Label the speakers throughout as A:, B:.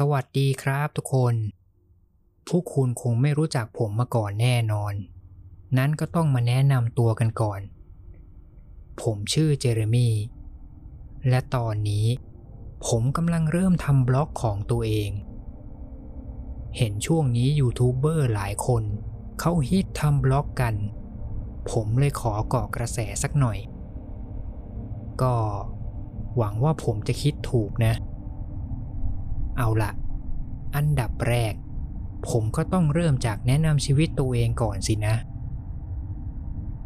A: สวัสดีครับทุกคน พวกคุณคงไม่รู้จักผมมาก่อนแน่นอน นั้นก็ต้องมาแนะนำตัวกันก่อน ผมชื่อเจเรมี่ และตอนนี้ ผมกำลังเริ่มทำบล็อกของตัวเอง เห็นช่วงนี้ยูทูบเบอร์หลายคนเขาฮิตทำบล็อกกัน ผมเลยขอเกาะกระแสสักหน่อย ก็หวังว่าผมจะคิดถูกนะ เอาละอันดับแรก ผมก็ต้องเริ่มจากแนะนำชีวิตตัวเองก่อนสินะ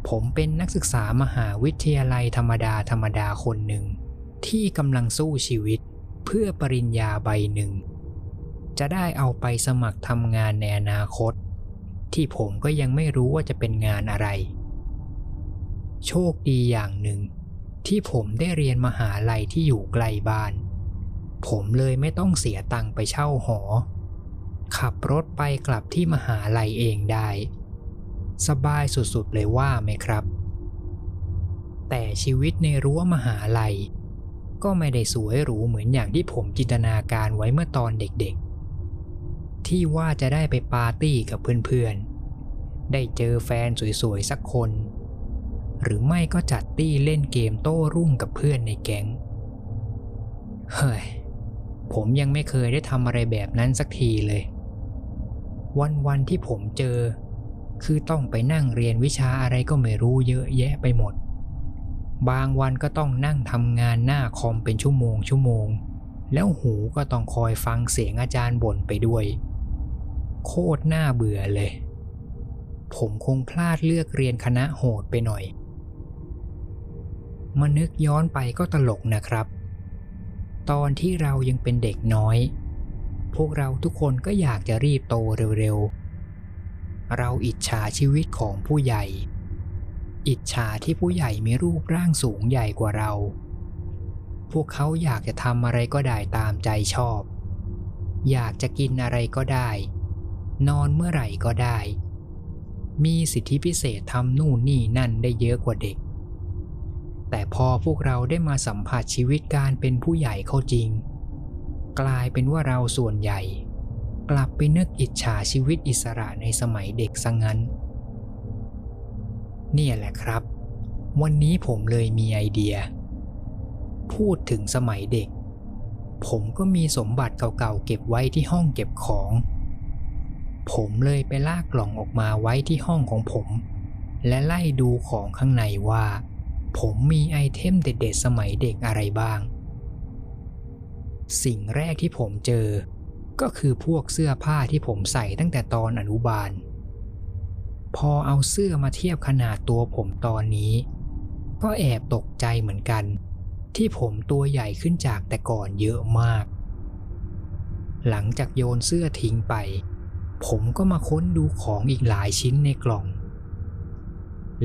A: ผมเป็นนักศึกษามหาวิทยาลัยธรรมดาธรรมดาคนหนึ่ง ที่กำลังสู้ชีวิตเพื่อปริญญาใบหนึ่ง จะได้เอาไปสมัครทำงานในอนาคต ที่ผมก็ยังไม่รู้ว่าจะเป็นงานอะไร โชคดีอย่างหนึ่ง ที่ผมได้เรียนมหาลัยที่อยู่ไกลบ้าน ผมเลยไม่ต้องเสียตังค์ไปเช่าหอ ขับรถไปกลับที่มหาลัยเองได้ สบายสุดๆเลยว่าไหมครับ แต่ชีวิตในรั้วมหาลัย ก็ไม่ได้สวยหรูเหมือนอย่างที่ผมจินตนาการไว้เมื่อตอนเด็กๆ ที่ว่าจะได้ไปปาร์ตี้กับเพื่อนๆ ได้เจอแฟนสวยๆสักคน หรือไม่ก็จัดตี้เล่นเกมโต้รุ่งกับเพื่อนในแก๊งเฮ้ย ผมยังไม่เคยได้ทำอะไรแบบนั้นสักทีเลย วันๆที่ผมเจอ คือต้องไปนั่งเรียนวิชาอะไรก็ไม่รู้เยอะแยะไปหมด บางวันก็ต้องนั่งทำงานหน้าคอมเป็นชั่วโมงชั่วโมง แล้วหูก็ต้องคอยฟังเสียงอาจารย์บ่นไปด้วย โคตรน่าเบื่อเลย ผมคงพลาดเลือกเรียนคณะโหดไปหน่อยมานึกย้อนไปก็ตลกนะครับ ตอนที่เรายังเป็นเด็กน้อย พวกเราทุกคนก็อยากจะรีบโตเร็วๆ เราอิจฉาชีวิตของผู้ใหญ่ อิจฉาที่ผู้ใหญ่มีรูปร่างสูงใหญ่กว่าเรา พวกเขาอยากจะทำอะไรก็ได้ตามใจชอบ อยากจะกินอะไรก็ได้ นอนเมื่อไหร่ก็ได้ มีสิทธิพิเศษทำนู่นนี่นั่นได้เยอะกว่าเด็ก แต่พอพวกเราได้มาสัมผัสชีวิตการเป็นผู้ใหญ่เข้าจริง กลายเป็นว่าเราส่วนใหญ่ กลับไปนึกอิจฉาชีวิตอิสระในสมัยเด็กซะงงั้น เนี่ยแหละครับ วันนี้ผมเลยมีไอเดีย พูดถึงสมัยเด็ก ผมก็มีสมบัติเก่าๆเก็บไว้ที่ห้องเก็บของ ผมเลยไปลากกล่องออกมาไว้ที่ห้องของผม และไล่ดูของข้างในว่า ผมมีไอเทมเด็ดๆ สมัยเด็กอะไรบ้าง สิ่งแรกที่ผมเจอ ก็คือพวกเสื้อผ้าที่ผมใส่ตั้งแต่ตอนอนุบาล พอเอาเสื้อมาเทียบขนาดตัวผมตอนนี้ ก็แอบตกใจเหมือนกัน ที่ผมตัวใหญ่ขึ้นจากแต่ก่อนเยอะมาก หลังจากโยนเสื้อทิ้งไป ผมก็มาค้นดูของอีกหลายชิ้นในกล่อง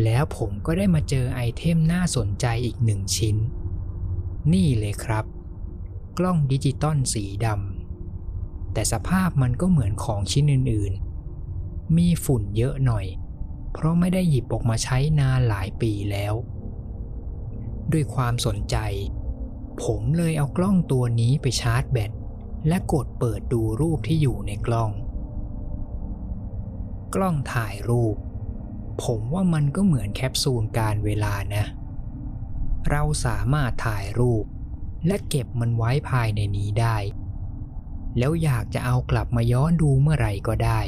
A: แล้วผมก็ได้มาเจอไอเทมน่าสนใจอีกหนึ่งชิ้น นี่เลยครับ กล้องดิจิตอลสีดำแต่สภาพมันก็เหมือนของชิ้นอื่นๆ มีฝุ่นเยอะหน่อย เพราะไม่ได้หยิบออกมาใช้นานหลายปีแล้ว ด้วยความสนใจ ผมเลยเอากล้องตัวนี้ไปชาร์จแบตและกดเปิดดูรูปที่อยู่ในกล้อง กล้องถ่ายรูป ผมว่ามันก็เหมือนแคปซูลการเวลานะ เราสามารถถ่ายรูป และเก็บมันไว้ภายในนี้ได้ แล้วอยากจะเอากลับมาย้อนดูเมื่อไหร่ก็ได้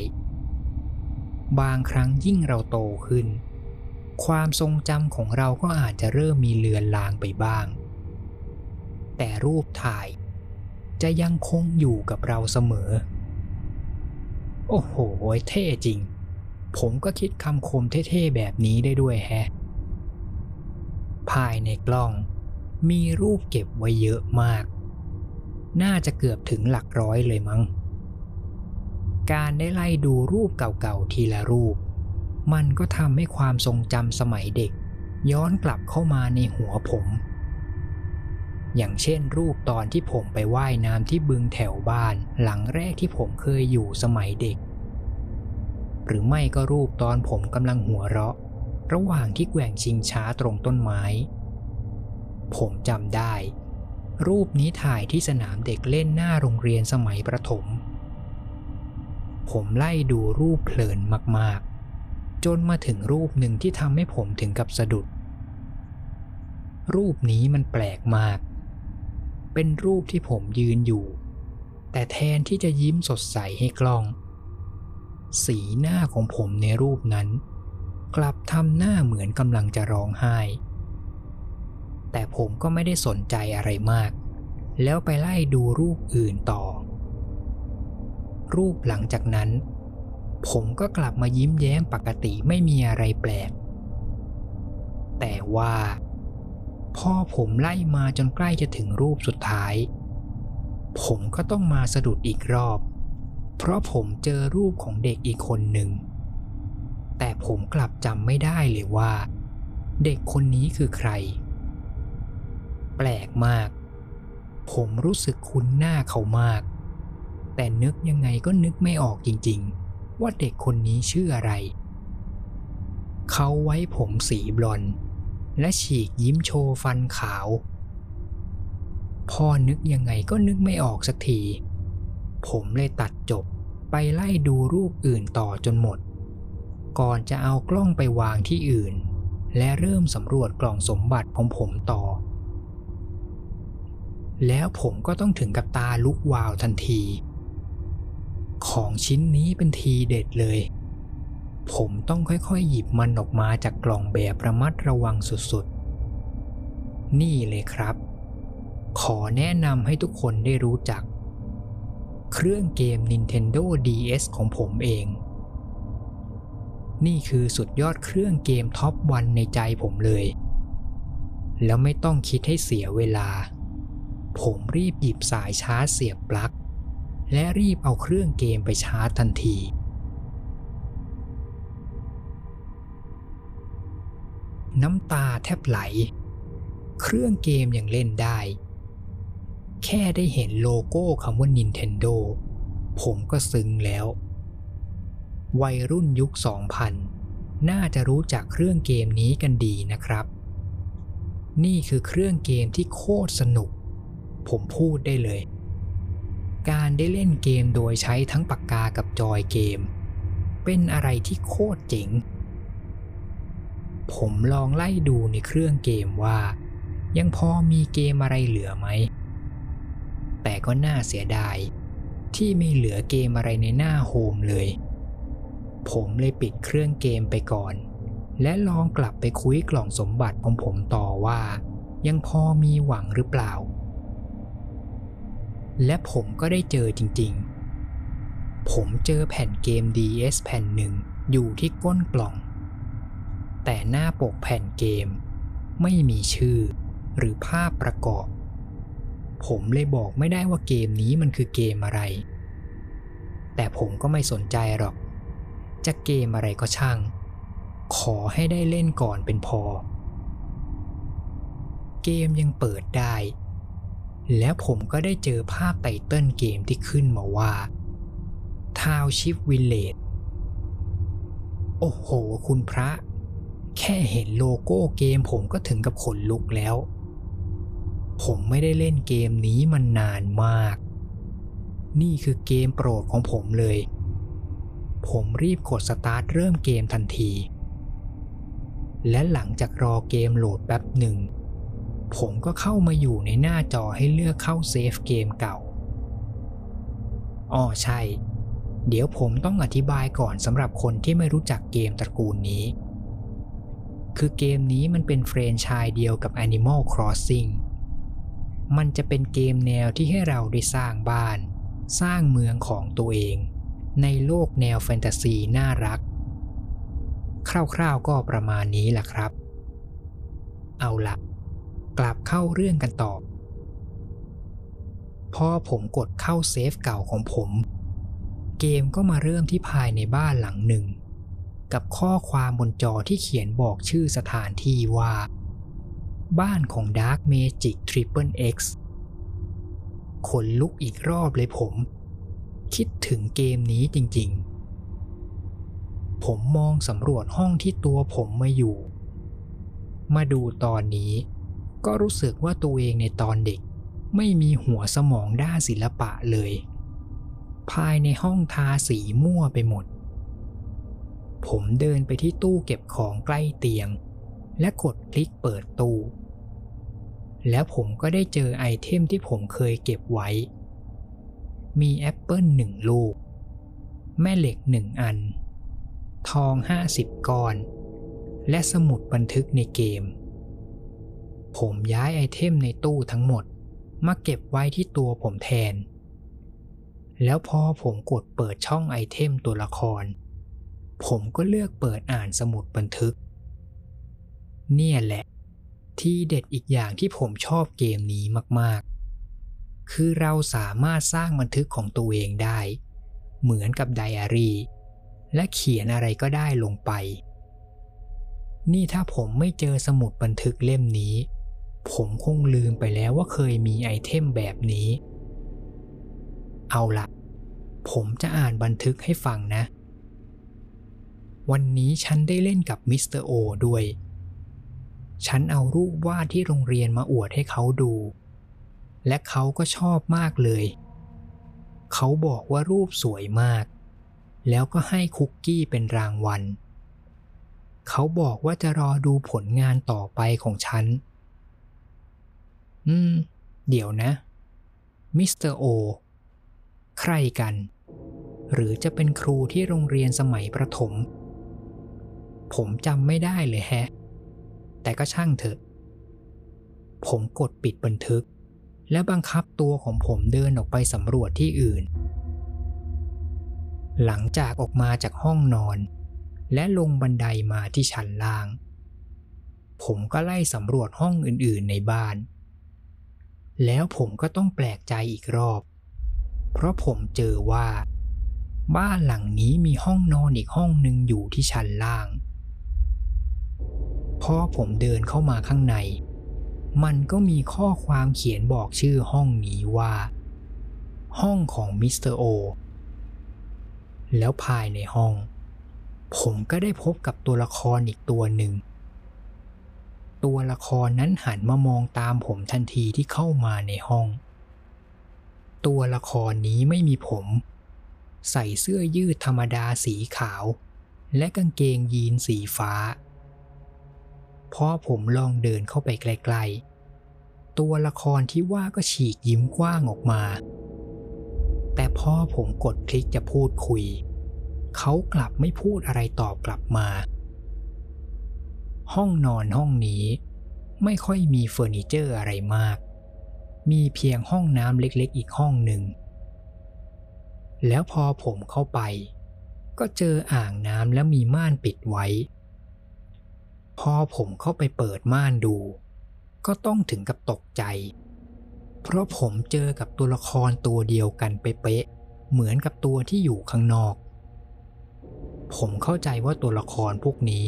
A: บางครั้งยิ่งเราโตขึ้น ความทรงจำของเราก็อาจจะเริ่มมีเลือนลางไปบ้าง แต่รูปถ่ายจะยังคงอยู่กับเราเสมอ โอ้โห เท่จริง ผมก็คิดคำคมเท่ๆแบบนี้ได้ด้วยแฮะ ภายในกล้องมีรูปเก็บไว้เยอะมาก น่าจะเกือบถึงหลักร้อยเลยมั้ง การได้ไล่ดูรูปเก่าๆทีละรูป มันก็ทำให้ความทรงจำสมัยเด็ก ย้อนกลับเข้ามาในหัวผม อย่างเช่นรูปตอนที่ผมไปว่ายน้ำที่บึงแถวบ้านหลังแรกที่ผมเคยอยู่สมัยเด็ก หรือไม่ก็รูปตอนผมกำลังหัวเราะ ระหว่างที่แกว่งชิงช้าตรงต้นไม้ ผมจำได้ รูปนี้ถ่ายที่สนามเด็กเล่นหน้าโรงเรียนสมัยประถม ผมไล่ดูรูปเพลินมากๆ จนมาถึงรูปหนึ่งที่ทำให้ผมถึงกับสะดุด รูปนี้มันแปลกมาก เป็นรูปที่ผมยืนอยู่ แต่แทนที่จะยิ้มสดใสให้กล้อง สีหน้าของผมในรูปนั้น กลับทำหน้าเหมือนกำลังจะร้องไห้ แต่ผมก็ไม่ได้สนใจอะไรมาก แล้วไปไล่ดูรูปอื่นต่อ รูปหลังจากนั้น ผมก็กลับมายิ้มแย้มปกติไม่มีอะไรแปลก แต่ว่าพอผมไล่มาจนใกล้จะถึงรูปสุดท้าย ผมก็ต้องมาสะดุดอีกรอบ เพราะผมเจอรูปของเด็กอีกคนหนึ่ง แต่ผมกลับจำไม่ได้เลยว่า เด็กคนนี้คือใคร แปลกมาก ผมรู้สึกคุ้นหน้าเขามาก แต่นึกยังไงก็นึกไม่ออกจริงๆ ว่าเด็กคนนี้ชื่ออะไร เขาไว้ผมสีบลอนและฉีกยิ้มโชว์ฟันขาวพอนึกยังไงก็นึกไม่ออกสักที ผมเลยตัดจบไปไล่ดูรูปอื่นต่อจนหมด ก่อนจะเอากล้องไปวางที่อื่น และเริ่มสำรวจกล่องสมบัติของผมต่อ แล้วผมก็ต้องถึงกับตาลุกวาวทันที ของชิ้นนี้เป็นทีเด็ดเลย ผมต้องค่อยๆ หยิบมันออกมาจากกล่องแบบระมัดระวังสุดๆ นี่เลยครับ ขอแนะนำให้ทุกคนได้รู้จัก เครื่องเกม Nintendo DS ของผมเอง นี่คือสุดยอดเครื่องเกมท็อปวันในใจผมเลย แล้วไม่ต้องคิดให้เสียเวลา ผมรีบหยิบสายชาร์จเสียบปลั๊ก และรีบเอาเครื่องเกมไปชาร์จทันทีน้ำตาแทบไหล เครื่องเกมยังเล่นได้ แค่ได้เห็นโลโก้คำว่า Nintendo ผมก็ซึ้งแล้ว วัยรุ่นยุค 2000 น่าจะรู้จักเครื่องเกมนี้กันดีนะครับ นี่คือเครื่องเกมที่โคตรสนุก ผมพูดได้เลย การได้เล่นเกมโดยใช้ทั้งปากกากับจอยเกม เป็นอะไรที่โคตรเจ๋ง ผมลองไล่ดูในเครื่องเกมว่า ยังพอมีเกมอะไรเหลือไหม แต่ก็น่าเสียดาย ที่ไม่เหลือเกมอะไรในหน้าโฮมเลย ผมเลยปิดเครื่องเกมไปก่อน และลองกลับไปคุยกล่องสมบัติของผมต่อว่า ยังพอมีหวังหรือเปล่า และผมก็ได้เจอจริงๆ ผมเจอแผ่นเกม DS แผ่นหนึ่งอยู่ที่ก้นกล่อง แต่หน้าปกแผ่นเกม ไม่มีชื่อหรือภาพประกอบ ผมเลยบอกไม่ได้ว่าเกมนี้มันคือเกมอะไร แต่ผมก็ไม่สนใจหรอก จะเกมอะไรก็ช่าง ขอให้ได้เล่นก่อนเป็นพอ เกมยังเปิดได้ แล้วผมก็ได้เจอภาพไตเติลเกมที่ขึ้นมาว่า Township Village โอ้โห คุณพระ แค่เห็นโลโก้เกมผมก็ถึงกับขนลุกแล้ว ผมไม่ได้เล่นเกมนี้มันนานมาก นี่คือเกมโปรดของผมเลย ผมรีบกดสตาร์ทเริ่มเกมทันที และหลังจากรอเกมโหลดแป๊บหนึ่ง ผมก็เข้ามาอยู่ในหน้าจอให้เลือกเข้า save เกมเก่าอ๋อใช่ เดี๋ยวผมต้องอธิบายก่อนสำหรับคนที่ไม่รู้จักเกมตระกูลนี้ คือเกมนี้มันเป็นเฟรนไชส์เดียวกับ Animal Crossing มันจะเป็นเกมแนวที่ให้เราได้สร้างบ้าน สร้างเมืองของตัวเอง ในโลกแนวแฟนตาซีน่ารัก คร่าวๆก็ประมาณนี้แหละครับ เอาละกลับเข้าเรื่องกันต่อ พอผมกดเข้าเซฟเก่าของผม เกมก็มาเริ่มที่ภายในบ้านหลังหนึ่ง กับข้อความบนจอที่เขียนบอกชื่อสถานที่ว่า บ้านของ Dark Magic Triple X ขนลุกอีกรอบเลยผม คิดถึงเกมนี้จริงๆ ผมมองสำรวจห้องที่ตัวผมมาอยู่ มาดูตอนนี้ ก็รู้สึกว่าตัวเองในตอนเด็ก ไม่มีหัวสมองด้านศิลปะเลย ภายในห้องทาสีมั่วไปหมด ผมเดินไปที่ตู้เก็บของใกล้เตียง และกดคลิกเปิดตู้ แล้วผมก็ได้เจอไอเทมที่ผมเคยเก็บไว้ มีแอปเปิลหนึ่งลูก แม่เหล็กหนึ่งอัน ทองห้าสิบก้อน และสมุดบันทึกในเกม ผมย้ายไอเทมในตู้ทั้งหมดมาเก็บไว้ที่ตัวผมแทน แล้วพอผมกดเปิดช่องไอเทมตัวละคร ผมก็เลือกเปิดอ่านสมุดบันทึก เนี่ยแหละ ที่เด็ดอีกอย่างที่ผมชอบเกมนี้มากๆ คือเราสามารถสร้างบันทึกของตัวเองได้ เหมือนกับไดอารี่ และเขียนอะไรก็ได้ลงไป นี่ถ้าผมไม่เจอสมุดบันทึกเล่มนี้ ผมคงลืมไปแล้วว่าเคยมีไอเทมแบบนี้ เอาละผมจะอ่านบันทึกให้ฟังนะ วันนี้ฉันได้เล่นกับมิสเตอร์โอด้วย ฉันเอารูปวาดที่โรงเรียนมาอวดให้เขาดู และเขาก็ชอบมากเลย เขาบอกว่ารูปสวยมาก แล้วก็ให้คุกกี้เป็นรางวัล เขาบอกว่าจะรอดูผลงานต่อไปของฉัน อืม เดี๋ยวนะ มิสเตอร์โอ ใครกัน หรือจะเป็นครูที่โรงเรียนสมัยประถม ผมจำไม่ได้เลยแฮะ แต่ก็ช่างเถอะ ผมกดปิดบันทึก และบังคับตัวของผมเดินออกไปสำรวจที่อื่น หลังจากออกมาจากห้องนอน และลงบันไดมาที่ชั้นล่าง ผมก็ไล่สำรวจห้องอื่นๆในบ้าน แล้วผมก็ต้องแปลกใจอีกรอบ เพราะผมเจอว่า บ้านหลังนี้มีห้องนอนอีกห้องหนึ่งอยู่ที่ชั้นล่าง พอผมเดินเข้ามาข้างใน มันก็มีข้อความเขียนบอกชื่อห้องนี้ว่า ห้องของมิสเตอร์โอ แล้วภายในห้อง ผมก็ได้พบกับตัวละครอีกตัวหนึ่ง ตัวละครนั้นหันมามองตามผมทันทีที่เข้ามาในห้อง ตัวละครนี้ไม่มีผม ใส่เสื้อยืดธรรมดาสีขาว และกางเกงยีนสีฟ้า พอผมลองเดินเข้าไปใกลๆ ตัวละครที่ว่าก็ฉีกยิ้มกว้างออกมา แต่พอผมกดคลิกจะพูดคุย เขากลับไม่พูดอะไรตอบกลับมา ห้องนอนห้องนี้ไม่ค่อยมีเฟอร์นิเจอร์อะไรมาก มีเพียงห้องน้ำเล็กๆ อีกห้องหนึ่ง แล้วพอผมเข้าไป ก็เจออ่างน้ำแล้วมีม่านปิดไว้ พอผมเข้าไปเปิดม่านดู ก็ต้องถึงกับตกใจ เพราะผมเจอกับตัวละครตัวเดียวกันเป๊ะๆเหมือนกับตัวที่อยู่ข้างนอก ผมเข้าใจว่าตัวละครพวกนี้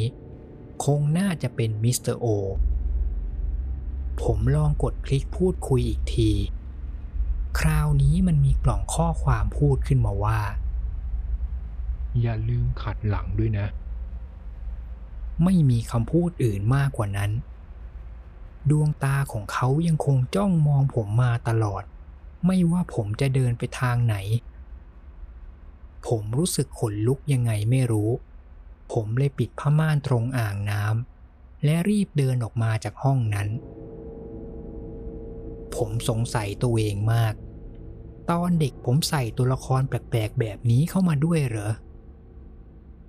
A: คงน่าจะเป็นมิสเตอร์โอผมลองกดคลิกพูดคุยอีกที คราวนี้มันมีกล่องข้อความพูดขึ้นมาว่า
B: อย่าลืมขัดหลังด้วยนะ
A: ไม่มีคำพูดอื่นมากกว่านั้น ดวงตาของเขายังคงจ้องมองผมมาตลอด ไม่ว่าผมจะเดินไปทางไหน ผมรู้สึกขนลุกยังไงไม่รู้ ผมเลยปิดผ้าม่านตรงอ่างน้ำและรีบเดินออกมาจากห้องนั้น ผมสงสัยตัวเองมาก ตอนเด็กผมใส่ตัวละครแปลกๆแบบนี้เข้ามาด้วยเหรอ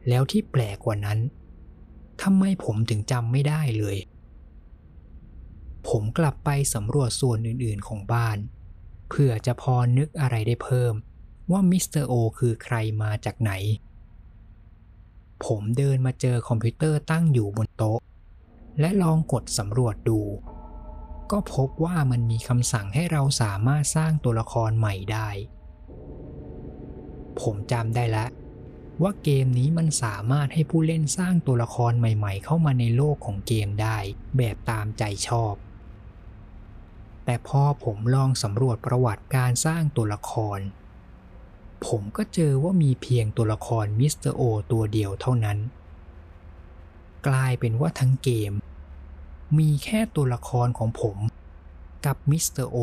A: แล้วที่แปลกกว่านั้น ทำไมผมถึงจำไม่ได้เลย ผมกลับไปสำรวจส่วนอื่นๆของบ้าน เพื่อจะพอนึกอะไรได้เพิ่ม ว่ามิสเตอร์โอคือใครมาจากไหน ผมเดินมาเจอคอมพิวเตอร์ตั้งอยู่บนโต๊ะ และลองกดสำรวจดู ก็พบว่ามันมีคำสั่งให้เราสามารถสร้างตัวละครใหม่ได้ ผมจำได้แล้ว ว่าเกมนี้มันสามารถให้ผู้เล่นสร้างตัวละครใหม่ๆ เข้ามาในโลกของเกมได้ แบบตามใจชอบ แต่พอผมลองสำรวจประวัติการสร้างตัวละคร ผมก็เจอว่ามีเพียงตัวละครมิสเตอร์โอตัวเดียวเท่านั้น กลายเป็นว่าทั้งเกม มีแค่ตัวละครของผมกับมิสเตอร์โอ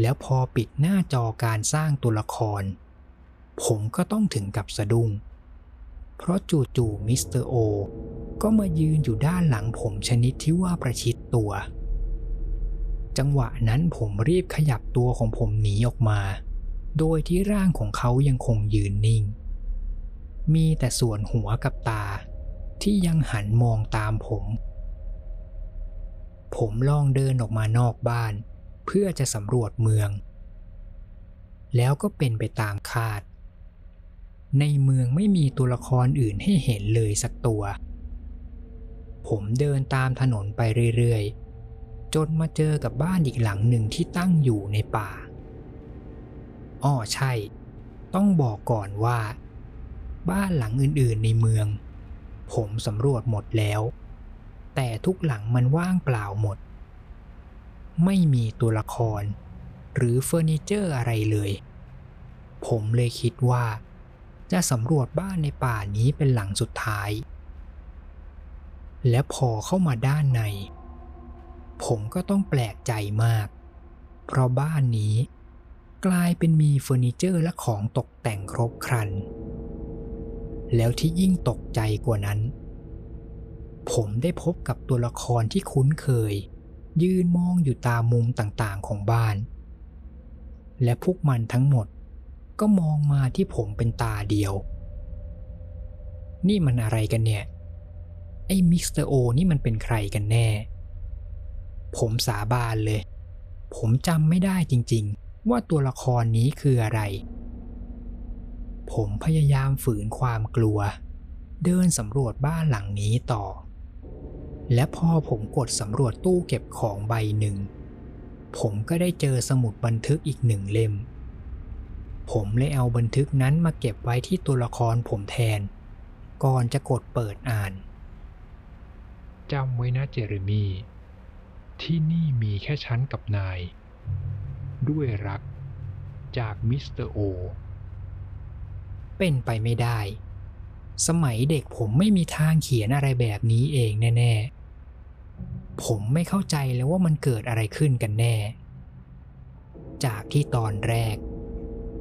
A: แล้วพอปิดหน้าจอการสร้างตัวละคร ผมก็ต้องถึงกับสะดุ้ง เพราะจู่ๆมิสเตอร์โอ ก็มายืนอยู่ด้านหลังผมชนิดที่ว่าประชิดตัว จังหวะนั้นผมรีบขยับตัวของผมหนีออกมา โดยที่ร่างของเขายังคงยืนนิ่ง มีแต่ส่วนหัวกับตาที่ยังหันมองตามผม ผมลองเดินออกมานอกบ้าน เพื่อจะสำรวจเมือง แล้วก็เป็นไปตามคาด ในเมืองไม่มีตัวละครอื่นให้เห็นเลยสักตัว ผมเดินตามถนนไปเรื่อยๆ จนมาเจอกับบ้านอีกหลังหนึ่งที่ตั้งอยู่ในป่า อ้อใช่ ต้องบอกก่อนว่า บ้านหลังอื่นๆในเมือง ผมสำรวจหมดแล้ว แต่ทุกหลังมันว่างเปล่าหมด ไม่มีตัวละคร หรือเฟอร์นิเจอร์อะไรเลย ผมเลยคิดว่า จะสำรวจบ้านในป่านี้เป็นหลังสุดท้าย และพอเข้ามาด้านใน ผมก็ต้องแปลกใจมาก เพราะบ้านนี้ กลายเป็นมีเฟอร์นิเจอร์และของตกแต่งครบครัน แล้วที่ยิ่งตกใจกว่านั้น ผมได้พบกับตัวละครที่คุ้นเคย ยืนมองอยู่ตามมุมต่างๆของบ้าน และพวกมันทั้งหมด ก็มองมาที่ผมเป็นตาเดียว นี่มันอะไรกันเนี่ย ไอ้มิสเตอร์โอนี่มันเป็นใครกันแน่ ผมสาบานเลย ผมจำไม่ได้จริงๆ ว่าตัวละครนี้คืออะไร ผมพยายามฝืนความกลัว เดินสำรวจบ้านหลังนี้ต่อ และพอผมกดสำรวจตู้เก็บของใบหนึ่ง ผมก็ได้เจอสมุดบันทึกอีกหนึ่งเล่ม ผมเลยเอาบันทึกนั้นมาเก็บไว้ที่ตัวละครผมแทน ก่อนจะกดเปิดอ่าน
B: จำไว้นะเจเรมีที่นี่มีแค่ฉันกับนาย ด้วยรักจากมิสเตอร์โอ
A: เป็นไปไม่ได้ สมัยเด็กผมไม่มีทางเขียนอะไรแบบนี้เองแน่ ๆ ผมไม่เข้าใจเลยว่ามันเกิดอะไรขึ้นกันแน่ จากที่ตอนแรก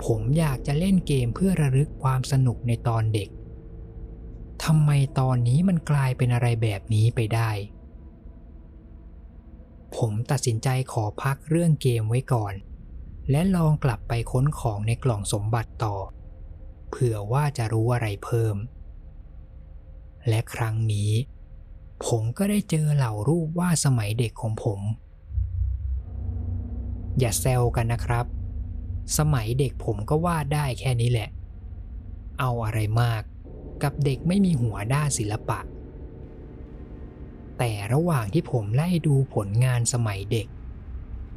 A: ผมอยากจะเล่นเกมเพื่อระลึกความสนุกในตอนเด็กทำไมตอนนี้มันกลายเป็นอะไรแบบนี้ไปได้ ผมตัดสินใจขอพักเรื่องเกมไว้ก่อน และลองกลับไปค้นของในกล่องสมบัติต่อ เผื่อว่าจะรู้อะไรเพิ่ม และครั้งนี้ ผมก็ได้เจอเหล่ารูปวาดสมัยเด็กของผม อย่าแซวกันนะครับ สมัยเด็กผมก็วาดได้แค่นี้แหละ เอาอะไรมากกับเด็กไม่มีหัวด้านศิลปะ แต่ระหว่างที่ผมไล่ดูผลงานสมัยเด็ก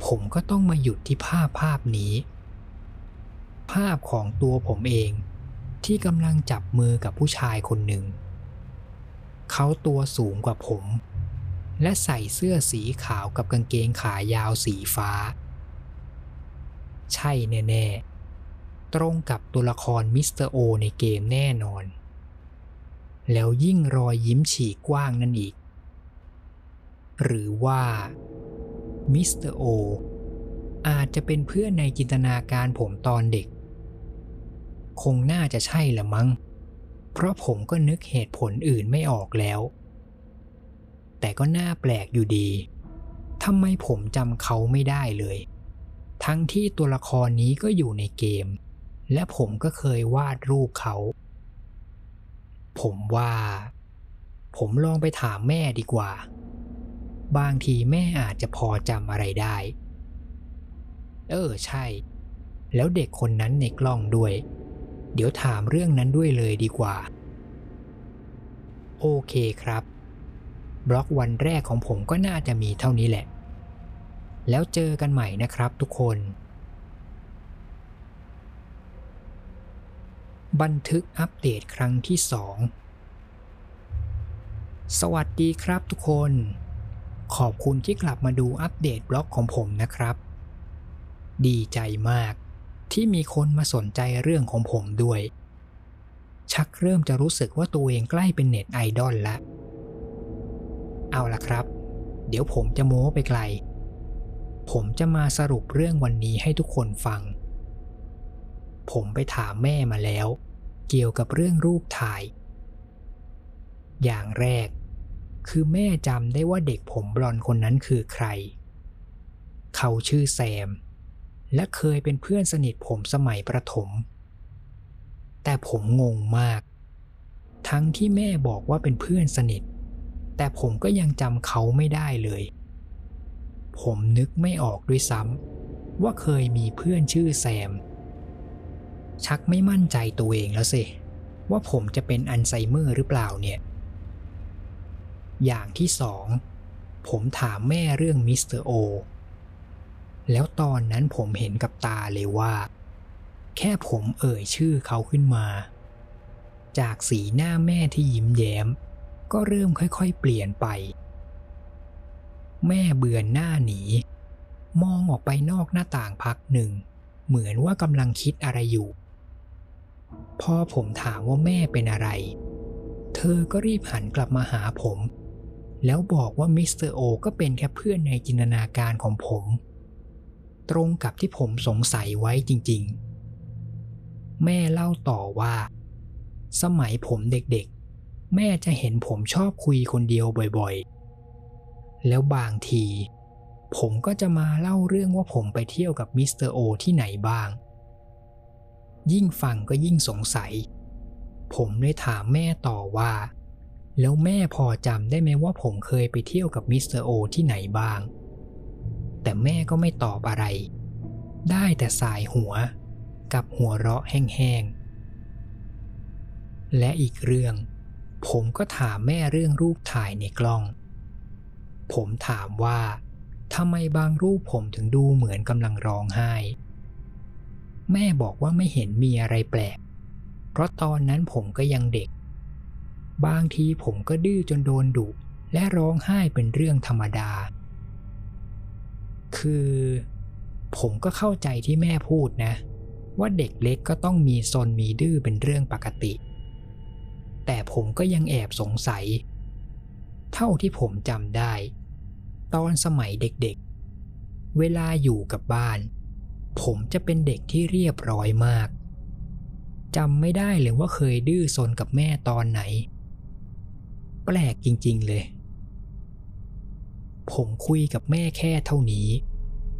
A: ผมก็ต้องมาหยุดที่ภาพภาพนี้ ภาพของตัวผมเองที่กำลังจับมือกับผู้ชายคนหนึ่ง เขาตัวสูงกว่าผม และใส่เสื้อสีขาวกับกางเกงขายาวสีฟ้า ใช่แน่ๆ ตรงกับตัวละครมิสเตอร์โอในเกมแน่นอน แล้วยิ่งรอยยิ้มฉีกกว้างนั่นอีก หรือว่ามิสเตอร์โออาจจะเป็นเพื่อนในจินตนาการผมตอนเด็ก คงน่าจะใช่ละมั้ง เพราะผมก็นึกเหตุผลอื่นไม่ออกแล้ว แต่ก็น่าแปลกอยู่ดีทำไมผมจำเขาไม่ได้เลย ทั้งที่ตัวละครนี้ก็อยู่ในเกม และผมก็เคยวาดรูปเขา ผมว่า ผมลองไปถามแม่ดีกว่า บางทีแม่อาจจะพอจำอะไรได้ เออใช่ แล้วเด็กคนนั้นในกล้องด้วย เดี๋ยวถามเรื่องนั้นด้วยเลยดีกว่า โอเคครับ บล็อกวันแรกของผมก็น่าจะมีเท่านี้แหละ แล้วเจอกันใหม่นะครับทุกคน บันทึกอัปเดตครั้งที่สองสวัสดีครับทุกคน ขอบคุณที่กลับมาดูอัปเดตบล็อกของผมนะครับ ดีใจมากที่มีคนมาสนใจเรื่องของผมด้วย ชักเริ่มจะรู้สึกว่าตัวเองใกล้เป็นเน็ตไอดอลล้วเอาล่ะครับ เดี๋ยวผมจะโม้ไปไกล ผมจะมาสรุปเรื่องวันนี้ให้ทุกคนฟัง ผมไปถามแม่มาแล้ว เกี่ยวกับเรื่องรูปถ่าย อย่างแรก คือแม่จำได้ว่าเด็กผมบลอนคนนั้นคือใคร เขาชื่อแซม และเคยเป็นเพื่อนสนิทผมสมัยประถม แต่ผมงงมาก ทั้งที่แม่บอกว่าเป็นเพื่อนสนิท แต่ผมก็ยังจำเขาไม่ได้เลย ผมนึกไม่ออกด้วยซ้ำว่าเคยมีเพื่อนชื่อแซม ชักไม่มั่นใจตัวเองแล้วสิ ว่าผมจะเป็นอัลไซเมอร์หรือเปล่าเนี่ย อย่างที่สองผมถามแม่เรื่องมิสเตอร์โอ แล้วตอนนั้นผมเห็นกับตาเลยว่า แค่ผมเอ่ยชื่อเขาขึ้นมา จากสีหน้าแม่ที่ยิ้มแย้ม ก็เริ่มค่อยๆเปลี่ยนไป แม่เบือนหน้าหนี มองออกไปนอกหน้าต่างพักหนึ่ง เหมือนว่ากำลังคิดอะไรอยู่ พ่อผมถามว่าแม่เป็นอะไร เธอก็รีบหันกลับมาหาผม แล้วบอกว่ามิสเตอร์โอก็เป็นแค่เพื่อนในจินตนาการของผม ตรงกับที่ผมสงสัยไว้จริง ๆ แม่เล่าต่อว่า สมัยผมเด็กๆ แม่จะเห็นผมชอบคุยคนเดียวบ่อยๆ แล้วบางที ผมก็จะมาเล่าเรื่องว่าผมไปเที่ยวกับมิสเตอร์โอที่ไหนบ้าง ยิ่งฟังก็ยิ่งสงสัย ผมเลยถามแม่ต่อว่า แล้วแม่พอจำได้ไหมว่าผมเคยไปเที่ยวกับมิสเตอร์โอที่ไหนบ้าง แต่แม่ก็ไม่ตอบอะไร ได้แต่ส่ายหัว กับหัวเราะแห้งๆ และอีกเรื่อง ผมก็ถามแม่เรื่องรูปถ่ายในกล้อง ผมถามว่าทำไมบางรูปผมถึงดูเหมือนกำลังร้องไห้ แม่บอกว่าไม่เห็นมีอะไรแปลก เพราะตอนนั้นผมก็ยังเด็ก บางทีผมก็ดื้อจนโดนดุและร้องไห้เป็นเรื่องธรรมดา คือ ผมก็เข้าใจที่แม่พูดนะ ว่าเด็กเล็กก็ต้องมีซนมีดื้อเป็นเรื่องปกติ แต่ผมก็ยังแอบสงสัย เท่าที่ผมจำได้ ตอนสมัยเด็กๆ เวลาอยู่กับบ้าน ผมจะเป็นเด็กที่เรียบร้อยมากจำไม่ได้เลยว่าเคยดื้อซนกับแม่ตอนไหน แปลกจริงๆเลย ผมคุยกับแม่แค่เท่านี้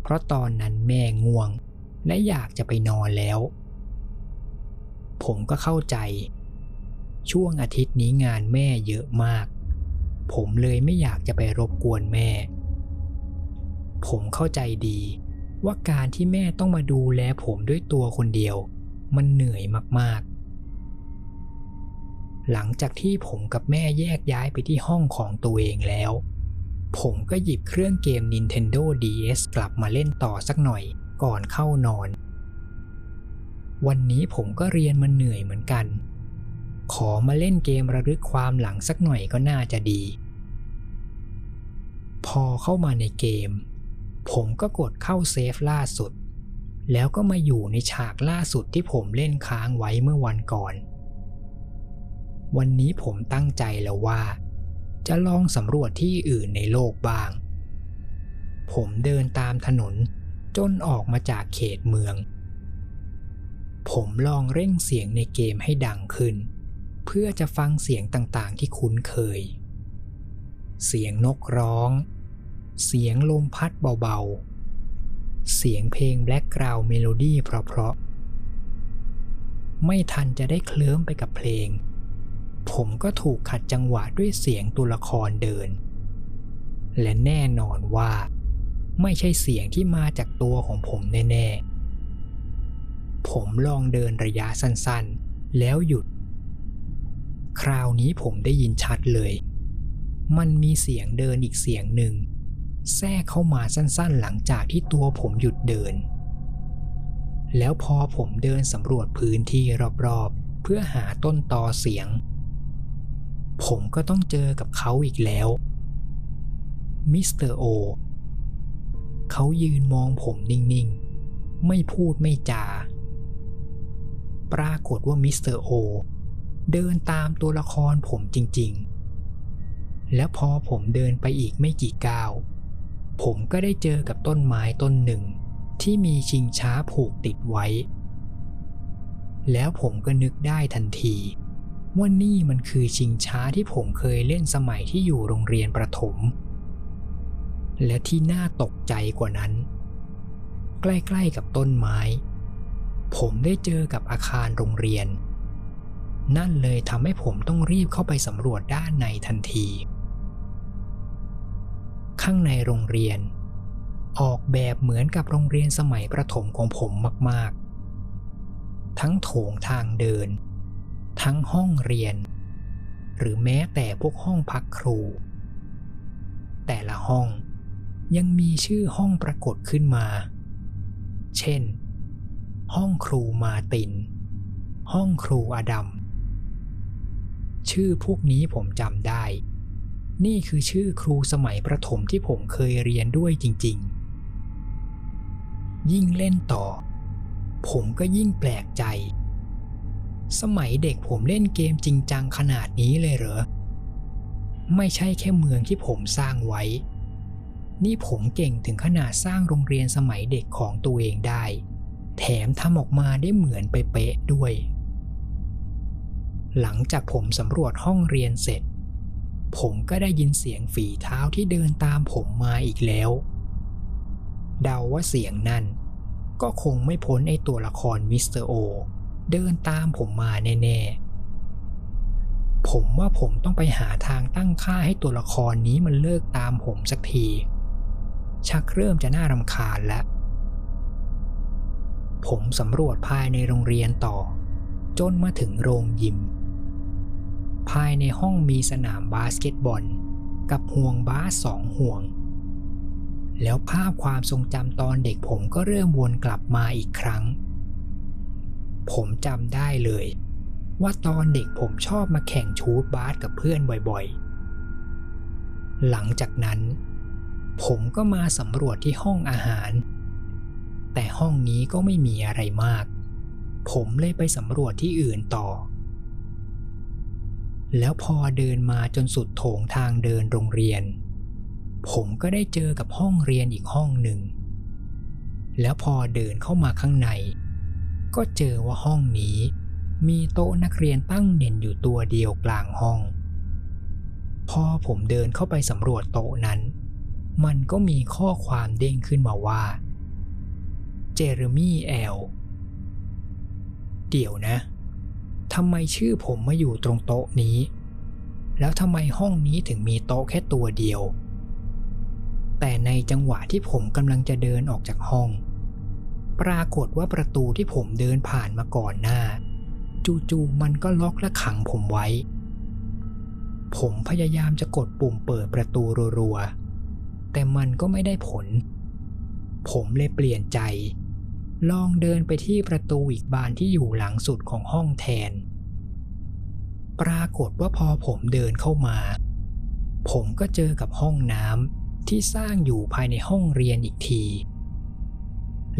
A: เพราะตอนนั้นแม่ง่วง และอยากจะไปนอนแล้ว ผมก็เข้าใจ ช่วงอาทิตย์นี้งานแม่เยอะมาก ผมเลยไม่อยากจะไปรบกวนแม่ ผมเข้าใจดี ว่าการที่แม่ต้องมาดูแลผมด้วยตัวคนเดียว มันเหนื่อยมากๆ หลังจากที่ผมกับแม่แยกย้ายไปที่ห้องของตัวเองแล้ว ผมก็หยิบเครื่องเกม Nintendo DS กลับมาเล่นต่อสักหน่อยก่อนเข้านอน วันนี้ผมก็เรียนมันเหนื่อยเหมือนกัน ขอมาเล่นเกมระลึกความหลังสักหน่อยก็น่าจะดีพอเข้ามาในเกม ผมก็กดเข้าเซฟล่าสุด แล้วก็มาอยู่ในฉากล่าสุดที่ผมเล่นค้างไว้เมื่อวันก่อน วันนี้ผมตั้งใจแล้วว่า จะลองสำรวจที่อื่นในโลกบ้าง ผมเดินตามถนนจนออกมาจากเขตเมือง ผมลองเร่งเสียงในเกมให้ดังขึ้น เพื่อจะฟังเสียงต่างๆที่คุ้นเคย เสียงนกร้อง เสียงลมพัดเบาๆ เสียงเพลง background melody เพราะๆ ไม่ทันจะได้เคลิ้มไปกับเพลง ผมก็ถูกขัดจังหวะด้วยเสียงตัวละครเดิน และแน่นอนว่า ไม่ใช่เสียงที่มาจากตัวของผมแน่ๆ ผมลองเดินระยะสั้นๆ แล้วหยุด คราวนี้ผมได้ยินชัดเลยมันมีเสียงเดินอีกเสียงหนึ่ง แทรกเข้ามาสั้นๆ หลังจากที่ตัวผมหยุดเดิน แล้วพอผมเดินสำรวจพื้นที่รอบๆ เพื่อหาต้นตอเสียง ผมก็ต้องเจอกับเขาอีกแล้ว มิสเตอร์โอ เขายืนมองผมนิ่งๆ ไม่พูดไม่จา ปรากฏว่ามิสเตอร์โอ เดินตามตัวละครผมจริงๆ และพอผมเดินไปอีกไม่กี่ก้าว ผมก็ได้เจอกับต้นไม้ต้นหนึ่ง ที่มีชิงช้าผูกติดไว้ แล้วผมก็นึกได้ทันที ว่านี่มันคือชิงช้าที่ผมเคยเล่นสมัยที่อยู่โรงเรียนประถม และที่น่าตกใจกว่านั้น ใกล้ๆกับต้นไม้ ผมได้เจอกับอาคารโรงเรียน นั่นเลยทำให้ผมต้องรีบเข้าไปสำรวจด้านในทันที ข้างในโรงเรียน ออกแบบเหมือนกับโรงเรียนสมัยประถมของผมมากๆ ทั้งโถงทางเดิน ทั้งห้องเรียน หรือแม้แต่พวกห้องพักครู แต่ละห้องยังมีชื่อห้องปรากฏขึ้นมา เช่น ห้องครูมาติน ห้องครูอดัม ชื่อพวกนี้ผมจำได้ นี่คือชื่อครูสมัยประถมที่ผมเคยเรียนด้วยจริง ๆ ยิ่งเล่นต่อ ผมก็ยิ่งแปลกใจ สมัยเด็กผมเล่นเกมจริงจังขนาดนี้เลยเหรอ ไม่ใช่แค่เมืองที่ผมสร้างไว้ นี่ผมเก่งถึงขนาดสร้างโรงเรียนสมัยเด็กของตัวเองได้ แถมทำออกมาได้เหมือนไปเป๊ะด้วย หลังจากผมสำรวจห้องเรียนเสร็จ ผมก็ได้ยินเสียงฝีเท้าที่เดินตามผมมาอีกแล้ว เดาว่าเสียงนั่น ก็คงไม่พ้นไอตัวละครมิสเตอร์โอ เดินตามผมมาแน่ๆ ผมว่าผมต้องไปหาทางตั้งค่าให้ตัวละครนี้มันเลิกตามผมสักที ชักเริ่มจะน่ารำคาญแล้ว ผมสำรวจภายในโรงเรียนต่อ จนมาถึงโรงยิม ภายในห้องมีสนามบาสเกตบอล กับห่วงบาสสองห่วง แล้วภาพความทรงจำตอนเด็กผมก็เริ่มวนกลับมาอีกครั้ง ผมจำได้เลย ว่าตอนเด็กผมชอบมาแข่งชูตบาสกับเพื่อนบ่อยๆ หลังจากนั้น ผมก็มาสำรวจที่ห้องอาหาร แต่ห้องนี้ก็ไม่มีอะไรมาก ผมเลยไปสำรวจที่อื่นต่อ แล้วพอเดินมาจนสุดโถงทางเดินโรงเรียน ผมก็ได้เจอกับห้องเรียนอีกห้องหนึ่ง แล้วพอเดินเข้ามาข้างใน ก็เจอว่าห้องนี้ มีโต๊ะนักเรียนตั้งเด่นอยู่ตัวเดียวกลางห้อง พอผมเดินเข้าไปสำรวจโต๊ะนั้น มันก็มีข้อความเด้งขึ้นมาว่า เจเรมี่แอล เดี๋ยวนะ ทำไมชื่อผมมาอยู่ตรงโต๊ะนี้ แล้วทำไมห้องนี้ถึงมีโต๊ะแค่ตัวเดียว แต่ในจังหวะที่ผมกำลังจะเดินออกจากห้อง ปรากฏว่าประตูที่ผมเดินผ่านมาก่อนหน้า จู่ๆมันก็ล็อกและขังผมไว้ ผมพยายามจะกดปุ่มเปิดประตูรัวๆแต่มันก็ไม่ได้ผล ผมเลยเปลี่ยนใจ ลองเดินไปที่ประตูอีกบานที่อยู่หลังสุดของห้องแทน ปรากฏว่าพอผมเดินเข้ามา ผมก็เจอกับห้องน้ำที่สร้างอยู่ภายในห้องเรียนอีกที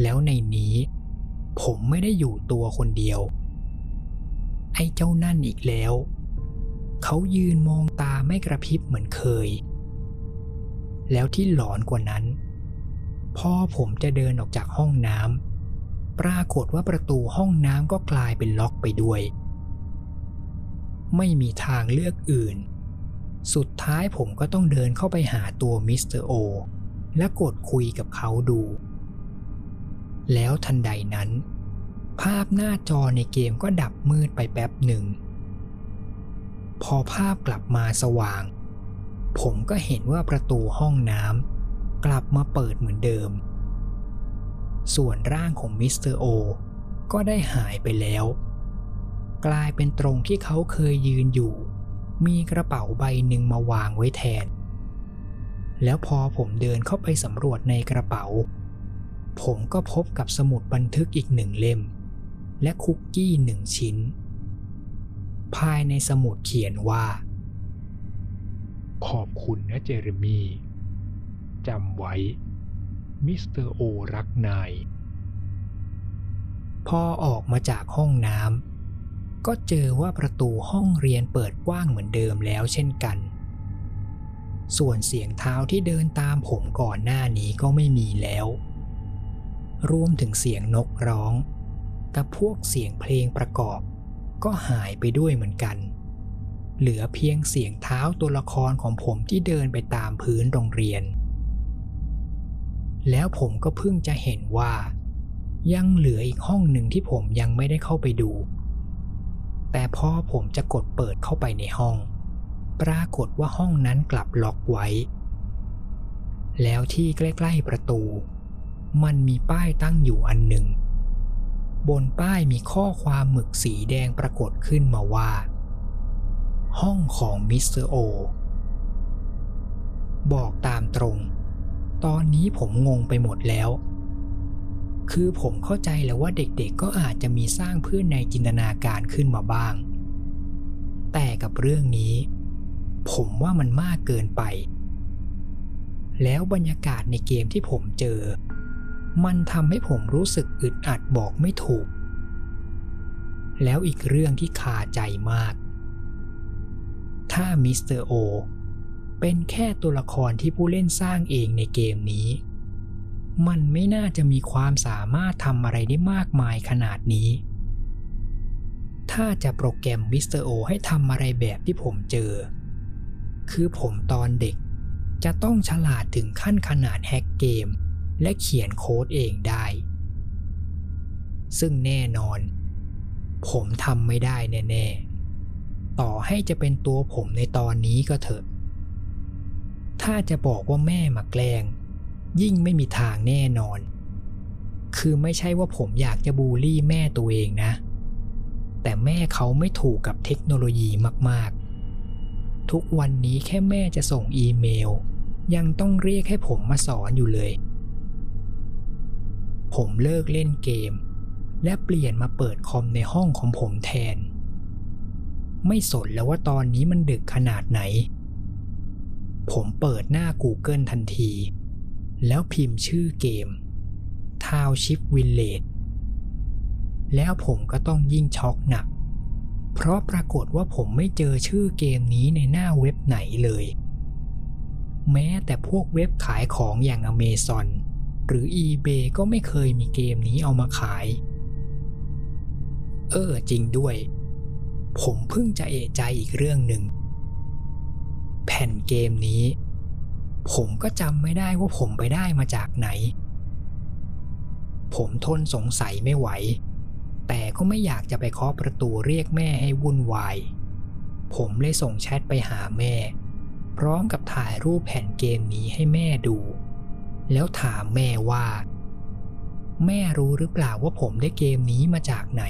A: แล้วในนี้ ผมไม่ได้อยู่ตัวคนเดียว ไอ้เจ้านั่นอีกแล้ว เขายืนมองตาไม่กระพริบเหมือนเคย แล้วที่หลอนกว่านั้นพอผมจะเดินออกจากห้องน้ำ ปรากฏว่าประตูห้องน้ำก็กลายเป็นล็อกไปด้วย ไม่มีทางเลือกอื่น สุดท้ายผมก็ต้องเดินเข้าไปหาตัวมิสเตอร์โอและกดคุยกับเขาดู แล้วทันใดนั้น ภาพหน้าจอในเกมก็ดับมืดไปแป๊บหนึ่ง พอภาพกลับมาสว่าง ผมก็เห็นว่าประตูห้องน้ำกลับมาเปิดเหมือนเดิม ส่วนร่างของมิสเตอร์โอก็ได้หายไปแล้ว กลายเป็นตรงที่เขาเคยยืนอยู่ มีกระเป๋าใบหนึ่งมาวางไว้แทน แล้วพอผมเดินเข้าไปสำรวจในกระเป๋า ผมก็พบกับสมุดบันทึกอีกหนึ่งเล่ม และคุกกี้หนึ่งชิ้น ภายในสมุดเขียนว่า
B: ขอบคุณนะเจเรมีจำไว้ มิสเตอร์โอรักนาย
A: พอออกมาจากห้องน้ำก็เจอว่าประตูห้องเรียนเปิดกว้างเหมือนเดิมแล้วเช่นกัน ส่วนเสียงเท้าที่เดินตามผมก่อนหน้านี้ก็ไม่มีแล้ว รวมถึงเสียงนกร้อง กับพวกเสียงเพลงประกอบ ก็หายไปด้วยเหมือนกันเหลือเพียงเสียงเท้าตัวละครของผมที่เดินไปตามพื้นโรงเรียน แล้วผมก็เพิ่งจะเห็นว่า ยังเหลืออีกห้องหนึ่งที่ผมยังไม่ได้เข้าไปดู แต่พอผมจะกดเปิดเข้าไปในห้อง ปรากฏว่าห้องนั้นกลับล็อกไว้ แล้วที่ใกล้ๆประตู มันมีป้ายตั้งอยู่อันหนึ่ง บนป้ายมีข้อความหมึกสีแดงปรากฏขึ้นมาว่า ห้องของมิสเตอร์โอบอกตามตรง ตอนนี้ผมงงไปหมดแล้ว คือผมเข้าใจแล้วว่าเด็กๆก็อาจจะมีสร้างเพื่อนในจินตนาการขึ้นมาบ้าง แต่กับเรื่องนี้ ผมว่ามันมากเกินไป แล้วบรรยากาศในเกมที่ผมเจอ มันทำให้ผมรู้สึกอึดอัดบอกไม่ถูก แล้วอีกเรื่องที่คาใจมาก ถ้ามิสเตอร์โอ เป็นแค่ตัวละครที่ผู้เล่นสร้างเองในเกมนี้ มันไม่น่าจะมีความสามารถทำอะไรได้มากมายขนาดนี้ ถ้าจะโปรแกรมมิสเตอร์โอให้ทำอะไรแบบที่ผมเจอ คือผมตอนเด็กจะต้องฉลาดถึงขั้นขนาดแฮกเกม และเขียนโค้ดเองได้ ซึ่งแน่นอน ผมทำไม่ได้แน่ ๆ ต่อให้จะเป็นตัวผมในตอนนี้ก็เถอะ ถ้าจะบอกว่าแม่มาแกล้ง ยิ่งไม่มีทางแน่นอน คือไม่ใช่ว่าผมอยากจะบูลลี่แม่ตัวเองนะ แต่แม่เขาไม่ถูกกับเทคโนโลยีมากๆ ทุกวันนี้แค่แม่จะส่งอีเมล ยังต้องเรียกให้ผมมาสอนอยู่เลย ผมเลิกเล่นเกม และเปลี่ยนมาเปิดคอมในห้องของผมแทน ไม่สนแล้วว่าตอนนี้มันดึกขนาดไหน ผมเปิดหน้า Google ทันที แล้วพิมพ์ชื่อเกม Township Village แล้วผมก็ต้องยิ่งช็อกหนัก เพราะปรากฏว่าผมไม่เจอชื่อเกมนี้ในหน้าเว็บไหนเลย แม้แต่พวกเว็บขายของอย่าง Amazon หรือ eBay ก็ไม่เคยมีเกมนี้เอามาขาย เออจริงด้วย ผมเพิ่งจะเอะใจอีกเรื่องหนึ่ง แผ่นเกมนี้ ผมก็จำไม่ได้ว่าผมไปได้มาจากไหน ผมทนสงสัยไม่ไหว แต่ก็ไม่อยากจะไปเคาะประตูเรียกแม่ให้วุ่นวาย ผมเลยส่งแชทไปหาแม่ พร้อมกับถ่ายรูปแผ่นเกมนี้ให้แม่ดู แล้วถามแม่ว่า แม่รู้หรือเปล่าว่าผมได้เกมนี้มาจากไหน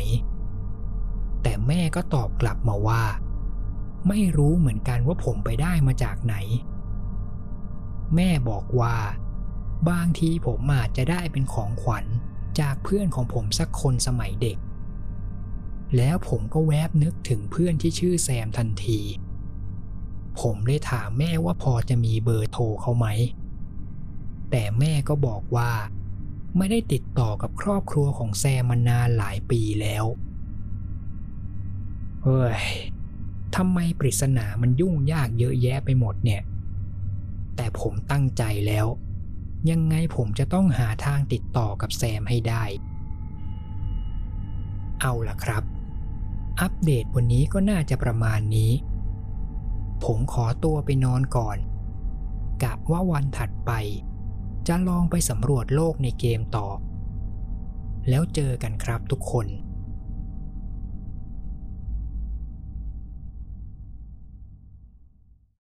A: แต่แม่ก็ตอบกลับมาว่า ไม่รู้เหมือนกันว่าผมไปได้มาจากไหน แม่บอกว่า บางทีผมอาจจะได้เป็นของขวัญจากเพื่อนของผมสักคนสมัยเด็ก แล้วผมก็แวบนึกถึงเพื่อนที่ชื่อแซมทันที ผมเลยถามแม่ว่าพอจะมีเบอร์โทรเขาไหม แต่แม่ก็บอกว่า ไม่ได้ติดต่อกับครอบครัวของแซมมานานหลายปีแล้ว เฮ้ย ทำไมปริศนามันยุ่งยากเยอะแยะไปหมดเนี่ย แต่ผมตั้งใจแล้ว ยังไงผมจะต้องหาทางติดต่อกับแซมให้ได้ เอาล่ะครับ อัปเดตวันนี้ก็น่าจะประมาณนี้ ผมขอตัวไปนอนก่อน กะว่าวันถัดไป จะลองไปสำรวจโลกในเกมต่อ แล้วเจอกันครับทุกคน